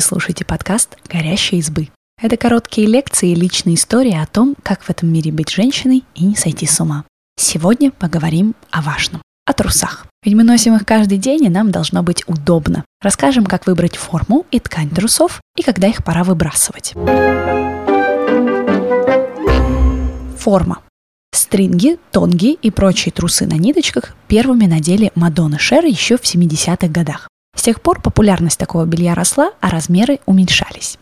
Вы слушаете подкаст «Горящие избы». Это короткие лекции и личные истории о том, как в этом мире быть женщиной и не сойти с ума. Сегодня поговорим о важном – о трусах. Ведь мы носим их каждый день, и нам должно быть удобно. Расскажем, как выбрать форму и ткань трусов, и когда их пора выбрасывать. Форма. Стринги, тонги и прочие трусы на ниточках первыми надели Мадонна Шер еще в 70-х годах. С тех пор популярность такого белья росла, а размеры уменьшались.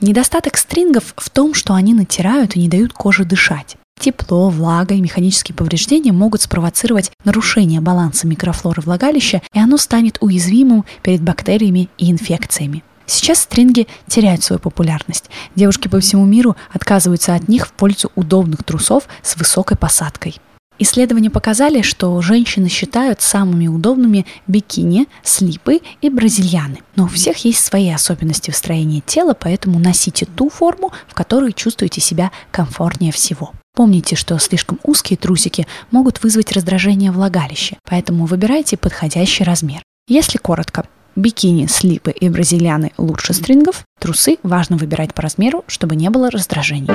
Недостаток стрингов в том, что они натирают и не дают коже дышать. Тепло, влага и механические повреждения могут спровоцировать нарушение баланса микрофлоры влагалища, и оно станет уязвимым перед бактериями и инфекциями. Сейчас стринги теряют свою популярность. Девушки по всему миру отказываются от них в пользу удобных трусов с высокой посадкой. Исследования показали, что женщины считают самыми удобными бикини, слипы и бразильяны. Но у всех есть свои особенности в строении тела, поэтому носите ту форму, в которой чувствуете себя комфортнее всего. Помните, что слишком узкие трусики могут вызвать раздражение влагалища, поэтому выбирайте подходящий размер. Если коротко, бикини, слипы и бразильяны лучше стрингов, трусы важно выбирать по размеру, чтобы не было раздражений.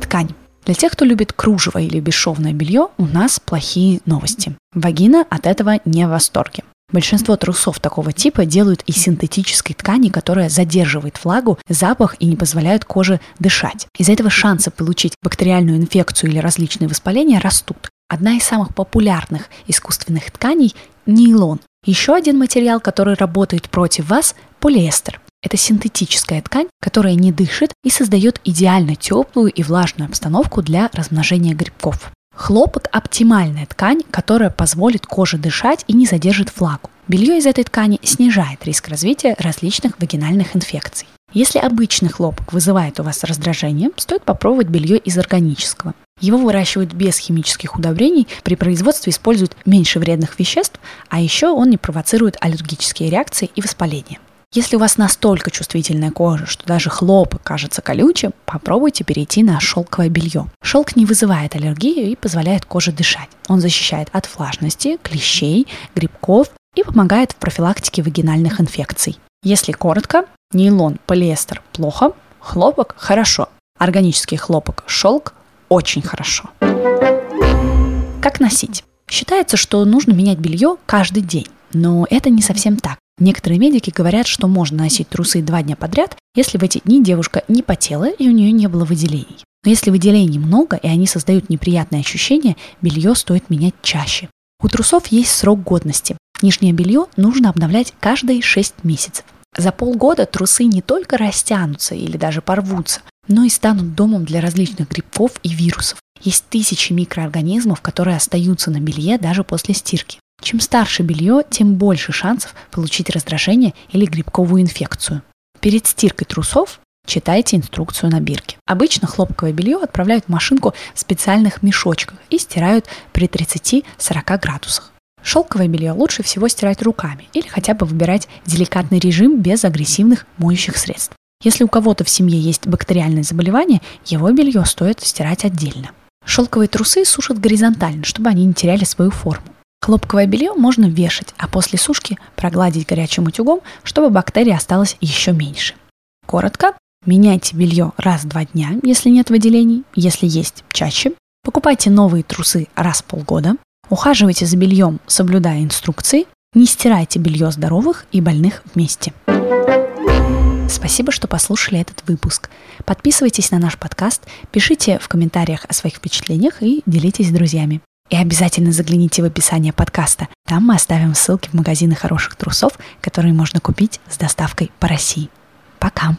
Ткань. Для тех, кто любит кружево или бесшовное белье, у нас плохие новости. Вагина от этого не в восторге. Большинство трусов такого типа делают из синтетической ткани, которая задерживает влагу, запах и не позволяет коже дышать. Из-за этого шансы получить бактериальную инфекцию или различные воспаления растут. Одна из самых популярных искусственных тканей – нейлон. Еще один материал, который работает против вас – полиэстер. Это синтетическая ткань, которая не дышит и создает идеально теплую и влажную обстановку для размножения грибков. Хлопок – оптимальная ткань, которая позволит коже дышать и не задержит влагу. Белье из этой ткани снижает риск развития различных вагинальных инфекций. Если обычный хлопок вызывает у вас раздражение, стоит попробовать белье из органического. Его выращивают без химических удобрений, при производстве используют меньше вредных веществ, а еще он не провоцирует аллергические реакции и воспаления. Если у вас настолько чувствительная кожа, что даже хлопок кажется колючим, попробуйте перейти на шелковое белье. Шелк не вызывает аллергию и позволяет коже дышать. Он защищает от влажности, клещей, грибков и помогает в профилактике вагинальных инфекций. Если коротко, нейлон, полиэстер – плохо, хлопок – хорошо, органический хлопок, шелк – очень хорошо. Как носить? Считается, что нужно менять белье каждый день, но это не совсем так. Некоторые медики говорят, что можно носить трусы два дня подряд, если в эти дни девушка не потела и у нее не было выделений. Но если выделений много и они создают неприятные ощущения, белье стоит менять чаще. У трусов есть срок годности. Нижнее белье нужно обновлять каждые 6 месяцев. За полгода трусы не только растянутся или даже порвутся, но и станут домом для различных грибков и вирусов. Есть тысячи микроорганизмов, которые остаются на белье даже после стирки. Чем старше белье, тем больше шансов получить раздражение или грибковую инфекцию. Перед стиркой трусов читайте инструкцию на бирке. Обычно хлопковое белье отправляют в машинку в специальных мешочках и стирают при 30-40 градусах. Шелковое белье лучше всего стирать руками или хотя бы выбирать деликатный режим без агрессивных моющих средств. Если у кого-то в семье есть бактериальное заболевание, его белье стоит стирать отдельно. Шелковые трусы сушат горизонтально, чтобы они не теряли свою форму. Хлопковое белье можно вешать, а после сушки прогладить горячим утюгом, чтобы бактерий осталось еще меньше. Коротко, меняйте белье раз в два дня, если нет выделений, если есть чаще. Покупайте новые трусы раз в полгода. Ухаживайте за бельем, соблюдая инструкции. Не стирайте белье здоровых и больных вместе. Спасибо, что послушали этот выпуск. Подписывайтесь на наш подкаст, пишите в комментариях о своих впечатлениях и делитесь с друзьями. И обязательно загляните в описание подкаста. Там мы оставим ссылки в магазины хороших трусов, которые можно купить с доставкой по России. Пока!